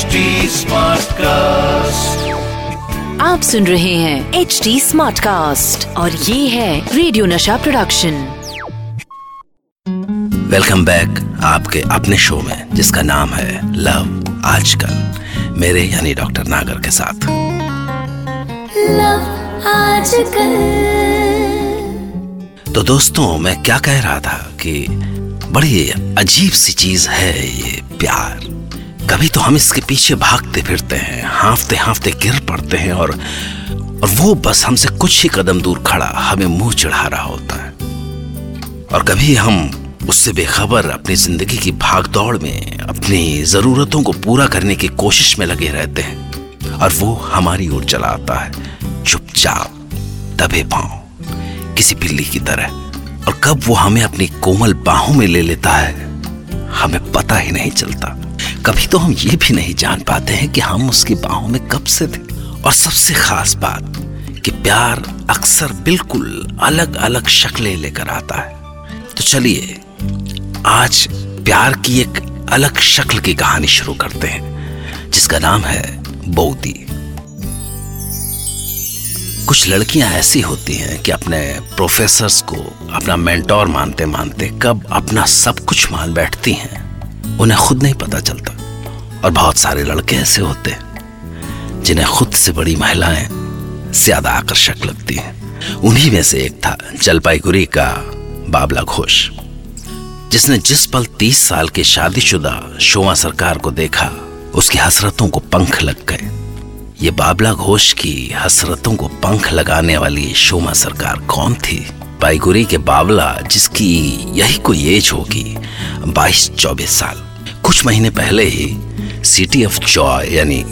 HD cast आप सुन रहे हैं एच डी स्मार्ट कास्ट और ये है रेडियो नशा प्रोडक्शन वेलकम बैक आपके अपने शो में जिसका नाम है लव आजकल मेरे यानी डॉक्टर नागर के साथ। लव आजकल। तो दोस्तों मैं क्या कह रहा था कि बड़ी अजीब सी चीज़ है ये प्यार। कभी तो हम इसके पीछे भागते फिरते हैं, हाफते हाफते गिर पड़ते हैं और और वो बस हमसे कुछ ही कदम दूर खड़ा, हमें मुँह चढ़ा रहा होता है। और कभी हम उससे बेखबर अपनी ज़िंदगी की भागदौड़ में अपनी जरूरतों को पूरा करने की कोशिश में लगे रहते हैं और वो हमारी ओर चला आता है, चुपचाप, दबे पाँव, किसी बिल्ली की तरह। और कब वो हमें अपनी कोमल बाहों में ले लेता है, हमें पता ही नहीं चलता। कभी तो हम ये भी नहीं जान पाते हैं कि हम उसकी बाहों में कब से थे। और सबसे खास बात कि प्यार अक्सर बिल्कुल अलग अलग शक्लें लेकर आता है। तो चलिए, आज प्यार की एक अलग शक्ल की कहानी शुरू करते हैं, जिसका नाम है बौदी कुछ लड़कियाँ ऐसी होती हैं कि अपने प्रोफेसर्स को, अपना मेंटोर मानते मानते कब अपना सब कुछ मान बैठती हैं। उन्हें खुद नहीं पता चलता। और बहुत सारे लड़के ऐसे होते हैं, जिन्हें खुद से बड़ी महिलाएँ ज़्यादा आकर्षक लगती हैं। उन्हीं में से एक था जलपाईगुड़ी का बाबला घोष, जिसने जिस पल तीस साल के शादीशुदा शोमा सरकार को देखा, उसकी हसरतों को पंख लग गए। ये बाबला घोष की हसरतों को पंख लगाने वाली शोमा सरकार कौन थी? बाईगुरी के बाबला जिसकी यही कोई एज होगी, बाईस चौबीस साल। कुछ महीने पहले ही सिटी ऑफ़ जॉय यानी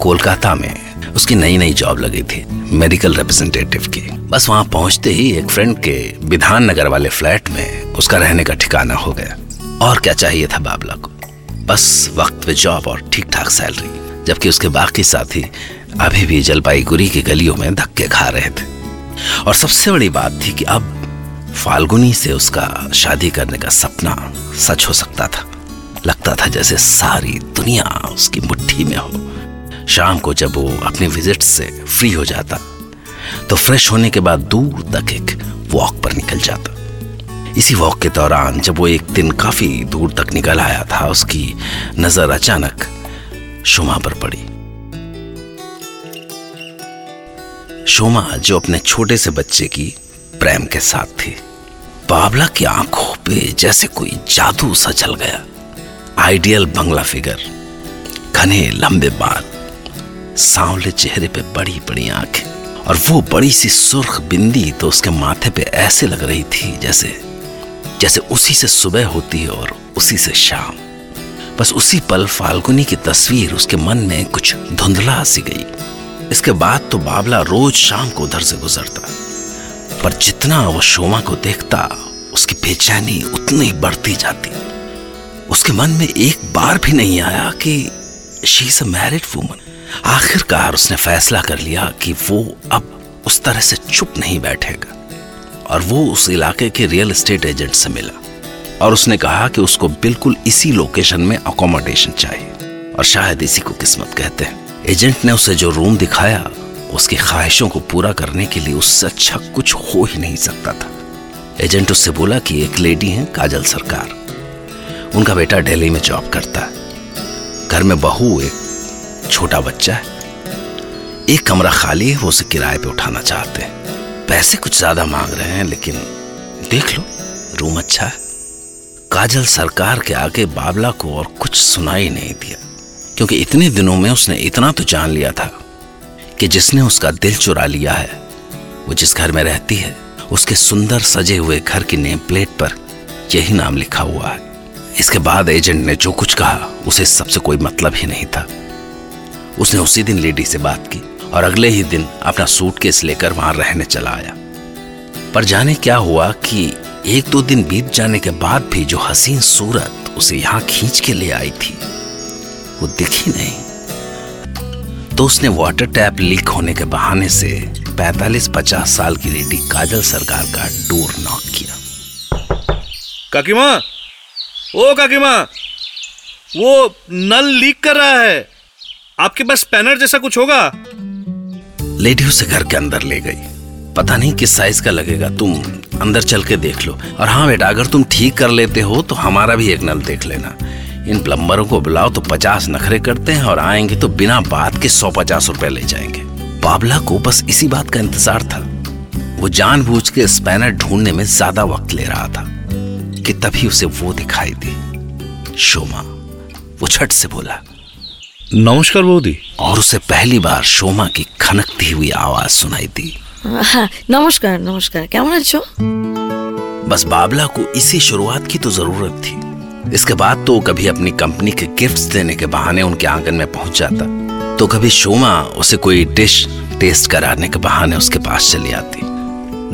कोलकाता में उसकी नई नई जॉब लगी थी मेडिकल रिप्रेजेंटेटिव की। बस वहाँ पहुँचते ही एक फ्रेंड के विधान नगर वाले फ्लैट में उसका रहने का ठिकाना हो गया। और क्या चाहिए था बाबला को? बस वक्त पे जॉब और ठीक ठाक सैलरी जबकि उसके बाकी साथी अभी भी जलपाईगुड़ी की गलियों में धक्के खा रहे थे। और सबसे बड़ी बात थी कि अब फाल्गुनी से उसका शादी करने का सपना सच हो सकता था। लगता था जैसे सारी दुनिया उसकी मुट्ठी में हो। शाम को जब वो अपने विज़िट से फ्री हो जाता तो फ्रेश होने के बाद दूर तक एक वॉक पर निकल जाता। इसी वॉक के दौरान जब वो एक दिन काफ़ी दूर तक निकल आया था, उसकी नज़र अचानक शुमा पर पड़ी। शोमा जो अपने छोटे से बच्चे की प्रेम के साथ थी। बाबला की आँखों पे जैसे कोई जादू सा चल गया। आइडियल बंगला फिगर, घने लंबे बाल, सांवले चेहरे पे बड़ी बड़ी आँखें, और वो बड़ी सी सुर्ख बिंदी तो उसके माथे पे ऐसे लग रही थी जैसे जैसे उसी से सुबह होती है और उसी से शाम। बस उसी पल फाल्गुनी की तस्वीर उसके मन में कुछ धुंधला सी गई। इसके बाद तो बाबला रोज शाम को उधर से गुजरता। पर जितना वो शोमा को देखता, उसकी बेचैनी उतनी बढ़ती जाती। उसके मन में एक बार भी नहीं आया कि she is a married woman आखिरकार उसने फैसला कर लिया कि वो अब उस तरह से चुप नहीं बैठेगा। और वो उस इलाके के रियल एस्टेट एजेंट से मिला। और उसने कहा कि उसको बिल्कुल इसी लोकेशन में अकोमोडेशन चाहिए। और शायद इसी को किस्मत कहते हैं। एजेंट ने उसे जो रूम दिखाया, उसकी ख्वाहिशों को पूरा करने के लिए उससे अच्छा कुछ हो ही नहीं सकता था। एजेंट उससे बोला कि एक लेडी है, काजल सरकार। उनका बेटा दिल्ली में जॉब करता है। घर में बहू, एक छोटा बच्चा है। एक कमरा खाली है, वो उसे किराए पे उठाना चाहते हैं। पैसे कुछ ज़्यादा मांग रहे हैं, लेकिन देख लो, रूम अच्छा है। काजल सरकार के आगे बाबला को और कुछ सुनाई नहीं दिया। क्योंकि इतने दिनों में उसने इतना तो जान लिया था कि जिसने उसका दिल चुरा लिया है, वो जिस घर में रहती है, उसके सुंदर सजे हुए घर की नेम प्लेट पर यही नाम लिखा हुआ है। इसके बाद एजेंट ने जो कुछ कहा, उसे सबसे कोई मतलब ही नहीं था। उसने उसी दिन लेडी से बात की और अगले ही दिन अपना सूटकेस लेकर वहाँ रहने चला आया। पर जाने क्या हुआ कि एक दो दिन बीत जाने के बाद भी जो हसीन सूरत उसे यहाँ खींच के ले आई थी वो दिखी नहीं। तो उसने वाटर टैप लीक होने के बहाने से 45-50 साल की लेडी काजल सरकार का डोर नॉक किया। काकी माँ ओ काकी माँ वो नल लीक कर रहा है। आपके पास स्पैनर जैसा कुछ होगा? लेडी उसे घर के अंदर ले गई। पता नहीं किस साइज़ का लगेगा तुम अंदर चल के देख लो। और हाँ बेटा अगर तुम ठीक कर लेते हो तो हमारा भी एक नल देख लेना। इन प्लम्बरों को बुलाओ तो पचास नखरे करते हैं और आएँगे तो बिना बात के सौ पचास रुपए ले जाएँगे। बाबला को बस इसी बात का इंतज़ार था। वो जानबूझ के स्पैनर ढूँढने में ज़्यादा वक्त ले रहा था कि तभी उसे वो दिखाई दी। शोमा वो छट से बोला नमस्कार बोदी। और उसे पहली बार शोमा की खनकती हुई आवाज़ सुनाई दी। हाँ, नमस्कार नमस्कार क्या बस बाबला को इसी शुरुआत की तो ज़रूरत थी। इसके बाद तो कभी अपनी कंपनी के गिफ्ट्स देने के बहाने उनके आँगन में पहुँच जाता। तो कभी शोमा उसे कोई डिश टेस्ट कराने के बहाने उसके पास चली आती।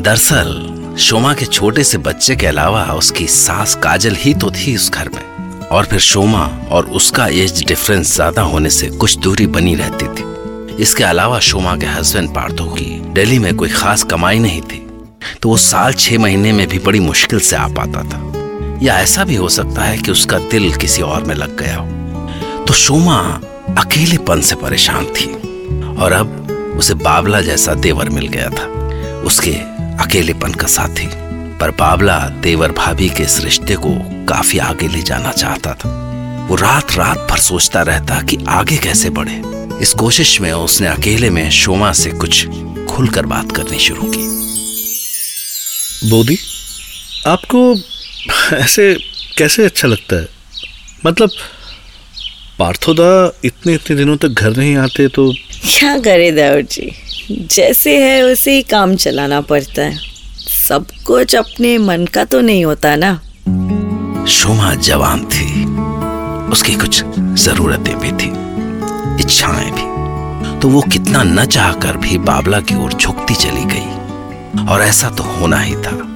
दरअसल, शोमा के छोटे से बच्चे के अलावा उसकी सास काजल ही तो थी उस घर में। और फिर शोमा और उसका एज डिफरेंस ज़्यादा होने से कुछ दूरी बनी रहती थी। इसके अलावा शोमा के हस्बैंड पार्थो की दिल्ली में कोई खास कमाई नहीं थी। तो वो साल छह महीने में भी बड़ी मुश्किल से आ पाता था। या ऐसा भी हो सकता है कि उसका दिल किसी और में लग गया हो। तो शोमा अकेलेपन से परेशान थी और अब उसे बाबला जैसा देवर मिल गया था। उसके अकेलेपन का साथी। पर बाबला देवर भाभी के इस रिश्ते को काफ़ी आगे ले जाना चाहता था। वो रात रात भर सोचता रहता कि आगे कैसे बढ़े। इस कोशिश में उसने अकेले में शोमा से कुछ खुलकर बात करनी शुरू की। बोदी, आपको ऐसे कैसे अच्छा लगता है? मतलब पार्थोदा इतने इतने दिनों तक घर नहीं आते तो क्या करे देवर जी? जैसे है वैसे ही काम चलाना पड़ता है। सब कुछ अपने मन का तो नहीं होता ना। शोमा जवान थी। उसकी कुछ जरूरतें भी थी इच्छाएँ भी। तो वो कितना न चाहकर भी बाबला की ओर झुकती चली गई। और ऐसा तो होना ही था।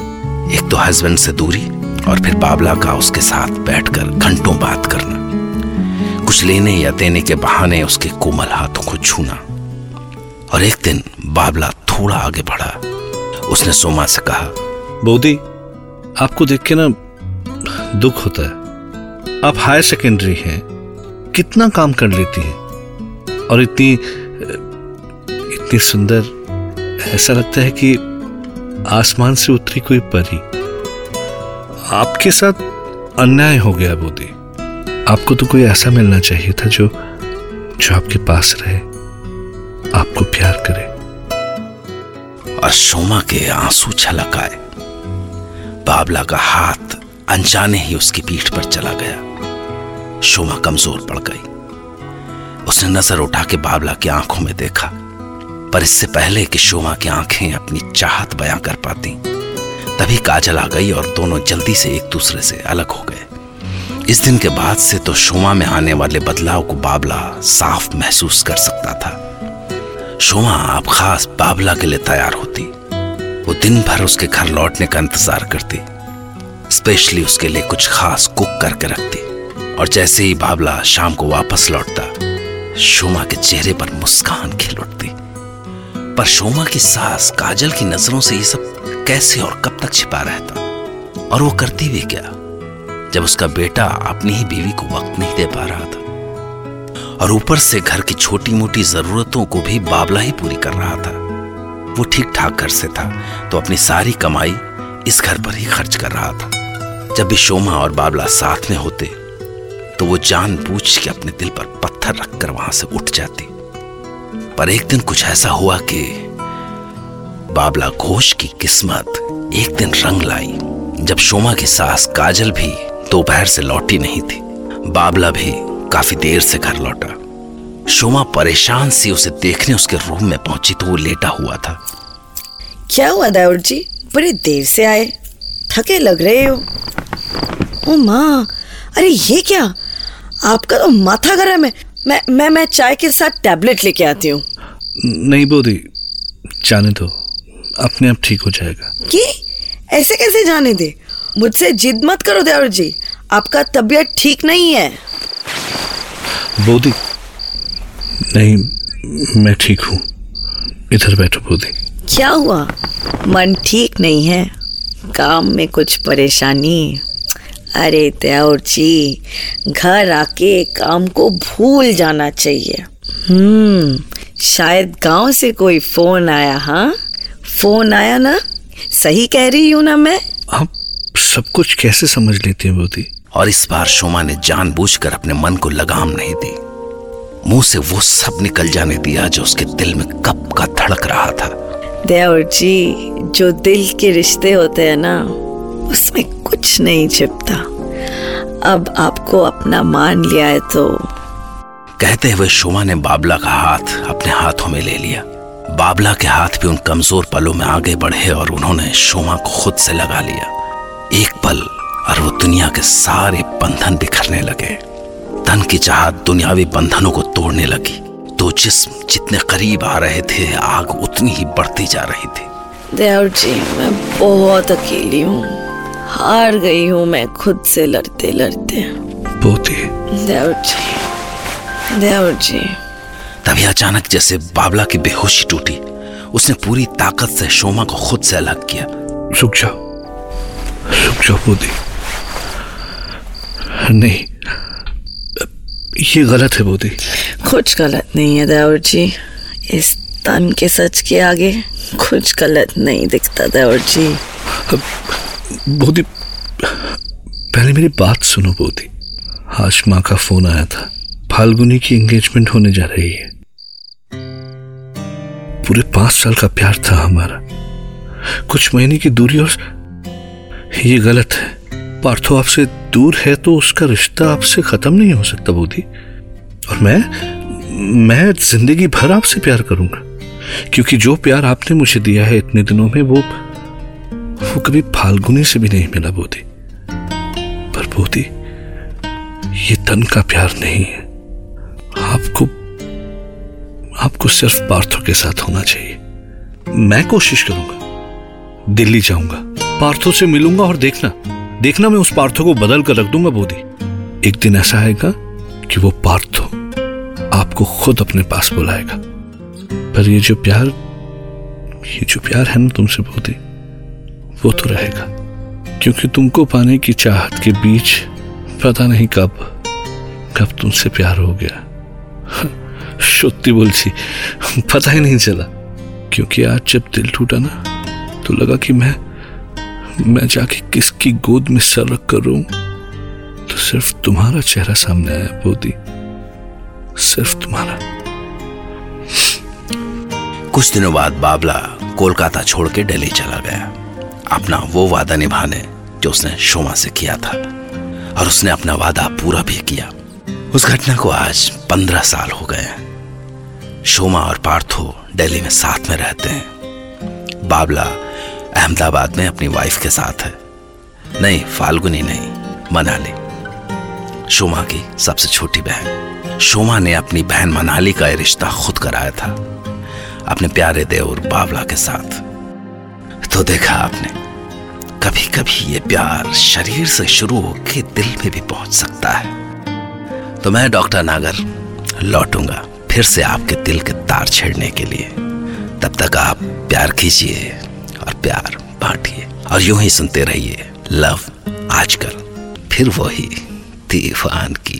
एक तो हस्बैंड से दूरी और फिर बाबला का उसके साथ बैठकर घंटों बात करना। कुछ लेने या देने के बहाने उसके कोमल हाथों को छूना। और एक दिन बाबला थोड़ा आगे बढ़ा। उसने सोमा से कहा, बोदी, आपको देख के ना दुख होता है। आप हायर सेकेंडरी हैं, कितना काम कर लेती हैं। और इतनी इतनी सुंदर, ऐसा लगता है कि आसमान से उतरी कोई परी। आपके साथ अन्याय हो गया बोधी। आपको तो कोई ऐसा मिलना चाहिए था जो जो आपके पास रहे, आपको प्यार करे। और सोमा के आँसू छलक आए बाबला का हाथ अनजाने ही उसकी पीठ पर चला गया। शोमा कमज़ोर पड़ गई। उसने नज़र उठा के बाबला की आँखों में देखा, पर इससे पहले कि शोमा की आँखें अपनी चाहत बयां कर पाती तभी काजल आ गई और दोनों जल्दी से एक दूसरे से अलग हो गए। इस दिन के बाद से तो शोमा में आने वाले बदलाव को बाबला साफ़ महसूस कर सकता था। शोमा अब खास बाबला के लिए तैयार होती। वो दिन भर उसके घर लौटने का इंतज़ार करती, स्पेशली उसके लिए कुछ खास कुक करके रखती। और जैसे ही बाबला शाम को वापस लौटता, शोमा के चेहरे पर मुस्कान खिल उठती। पर शोमा की सास काजल की नज़रों से ये सब कैसे और कब तक छिपा रहता? और वो करती भी क्या? जब उसका बेटा अपनी ही बीवी को वक्त नहीं दे पा रहा था। और ऊपर से घर की छोटी मोटी जरूरतों को भी बाबला ही पूरी कर रहा था। वो ठीक ठाक घर से था तो अपनी सारी कमाई इस घर पर ही खर्च कर रहा था। जब भी शोमा और बाबला साथ में होते तो वो जान बूझ के अपने दिल पर पत्थर रखकर वहाँ से उठ जाती। पर एक दिन कुछ ऐसा हुआ कि बाबला घोष की किस्मत एक दिन रंग लाई। जब शोमा की सास काजल भी दोपहर से लौटी नहीं थी, बाबला भी काफ़ी देर से घर लौटा। शोमा परेशान सी उसे देखने उसके रूम में पहुँची तो वो लेटा हुआ था। क्या हुआ देवर जी? बड़े देर से आए। थके लग रहे हो? ओ माँ, अरे ये क्या? आपका तो माथा गर्म है। मैं मैं मैं चाय के साथ टैबलेट लेके आती हूँ। नहीं बोदी जाने दो। अपने आप ठीक हो जाएगा। कि ऐसे कैसे जाने दे? मुझसे जिद मत करो देवर जी। आपका तबीयत ठीक नहीं है। बोदी नहीं मैं ठीक हूँ। इधर बैठो बोदी क्या हुआ? मन ठीक नहीं है? काम में कुछ परेशानी? अरे देवर जी घर आके काम को भूल जाना चाहिए। हम्म शायद गाँव से कोई फ़ोन आया हाँ? फ़ोन आया ना? सही कह रही हूँ ना मैं? आप सब कुछ कैसे समझ लेती हैं बोधी और इस बार शोमा ने जानबूझकर अपने मन को लगाम नहीं दी। मुँह से वो सब निकल जाने दिया जो उसके दिल में कब का धड़क रहा था। देवर जी जो दिल के रिश्ते होते हैं ना उसमें कुछ नहीं छिपता। अब आपको अपना मान लिया है तो। कहते हुए शोमा ने बाबला का हाथ अपने हाथों में ले लिया। बाबला के हाथ भी उन कमज़ोर पलों में आगे बढ़े और उन्होंने शोमा को खुद से लगा लिया। एक पल और वो दुनिया के सारे बंधन बिखरने लगे। तन की चाहत दुनियावी बंधनों को तोड़ने लगी। तो जिस्म जितने करीब आ रहे थे आग उतनी ही बढ़ती जा रही थी। देवर जी मैं बहुत अकेली हूँ। हार गई हूँ मैं खुद से लड़ते लड़ते। बोधी देवर जी देवर जी। तभी अचानक जैसे बाबला की बेहोशी टूटी उसने पूरी ताकत से शोमा को खुद से अलग किया। रुक जाओ रुक जाओ बोधी नहीं ये गलत है बोधी कुछ गलत नहीं है देवर जी। इस तन के सच के आगे कुछ गलत नहीं दिखता देवर जी। बोधी, पहले मेरी बात सुनो बोधी। आज माँ का फ़ोन आया था। फाल्गुनी की एंगेजमेंट होने जा रही है। पूरे पाँच साल का प्यार था हमारा। कुछ महीने की दूरी और ये गलत है। पार्थो आपसे दूर है तो उसका रिश्ता आपसे खत्म नहीं हो सकता बोधी। और मैं मैं ज़िंदगी भर आपसे प्यार करूँगा। क्योंकि जो प्यार आपने मुझे दिया है इतने दिनों में वो वो कभी फाल्गुनी से भी नहीं मिला बोधी। पर बोधी, ये तन का प्यार नहीं है। आपको आपको सिर्फ़ पार्थो के साथ होना चाहिए। मैं कोशिश करूँगा, दिल्ली जाऊँगा, पार्थो से मिलूँगा और देखना देखना मैं उस पार्थो को बदल कर रख दूँगा बोधी। एक दिन ऐसा आएगा कि वो पार्थो आपको खुद अपने पास बुलाएगा। पर ये जो प्यार, ये जो प्यार है ना तुमसे बोधी वो तो रहेगा। क्योंकि तुमको पाने की चाहत के बीच पता नहीं कब कब तुमसे प्यार हो गया। सोती बोल सी पता ही नहीं चला। क्योंकि आज जब दिल टूटा ना तो लगा कि मैं मैं जाके किसकी गोद में सर रख कर रू तो सिर्फ़ तुम्हारा चेहरा सामने आया बोती सिर्फ़ तुम्हारा। कुछ दिनों बाद बाबला कोलकाता छोड़ के दिल्ली चला गया। अपना वो वादा निभाने जो उसने शोमा से किया था। और उसने अपना वादा पूरा भी किया। उस घटना को आज पंद्रह साल हो गए हैं। शोमा और पार्थो दिल्ली में साथ में रहते हैं। बाबला अहमदाबाद में अपनी वाइफ के साथ है। नहीं, फाल्गुनी नहीं, मनाली। शोमा की सबसे छोटी बहन। शोमा ने अपनी बहन मनाली का रिश्ता खुद कराया था। अपने प्यारे देवर बावला के साथ। तो देखा आपने। कभी कभी ये प्यार शरीर से शुरू होकर दिल में भी पहुँच सकता है। तो मैं डॉक्टर नागर लौटूँगा, फिर से आपके दिल के तार छेड़ने के लिए। तब तक आप प्यार कीजिए और प्यार बांटिए और यूँ ही सुनते रहिए, लव आजकल फिर वही दीवान की।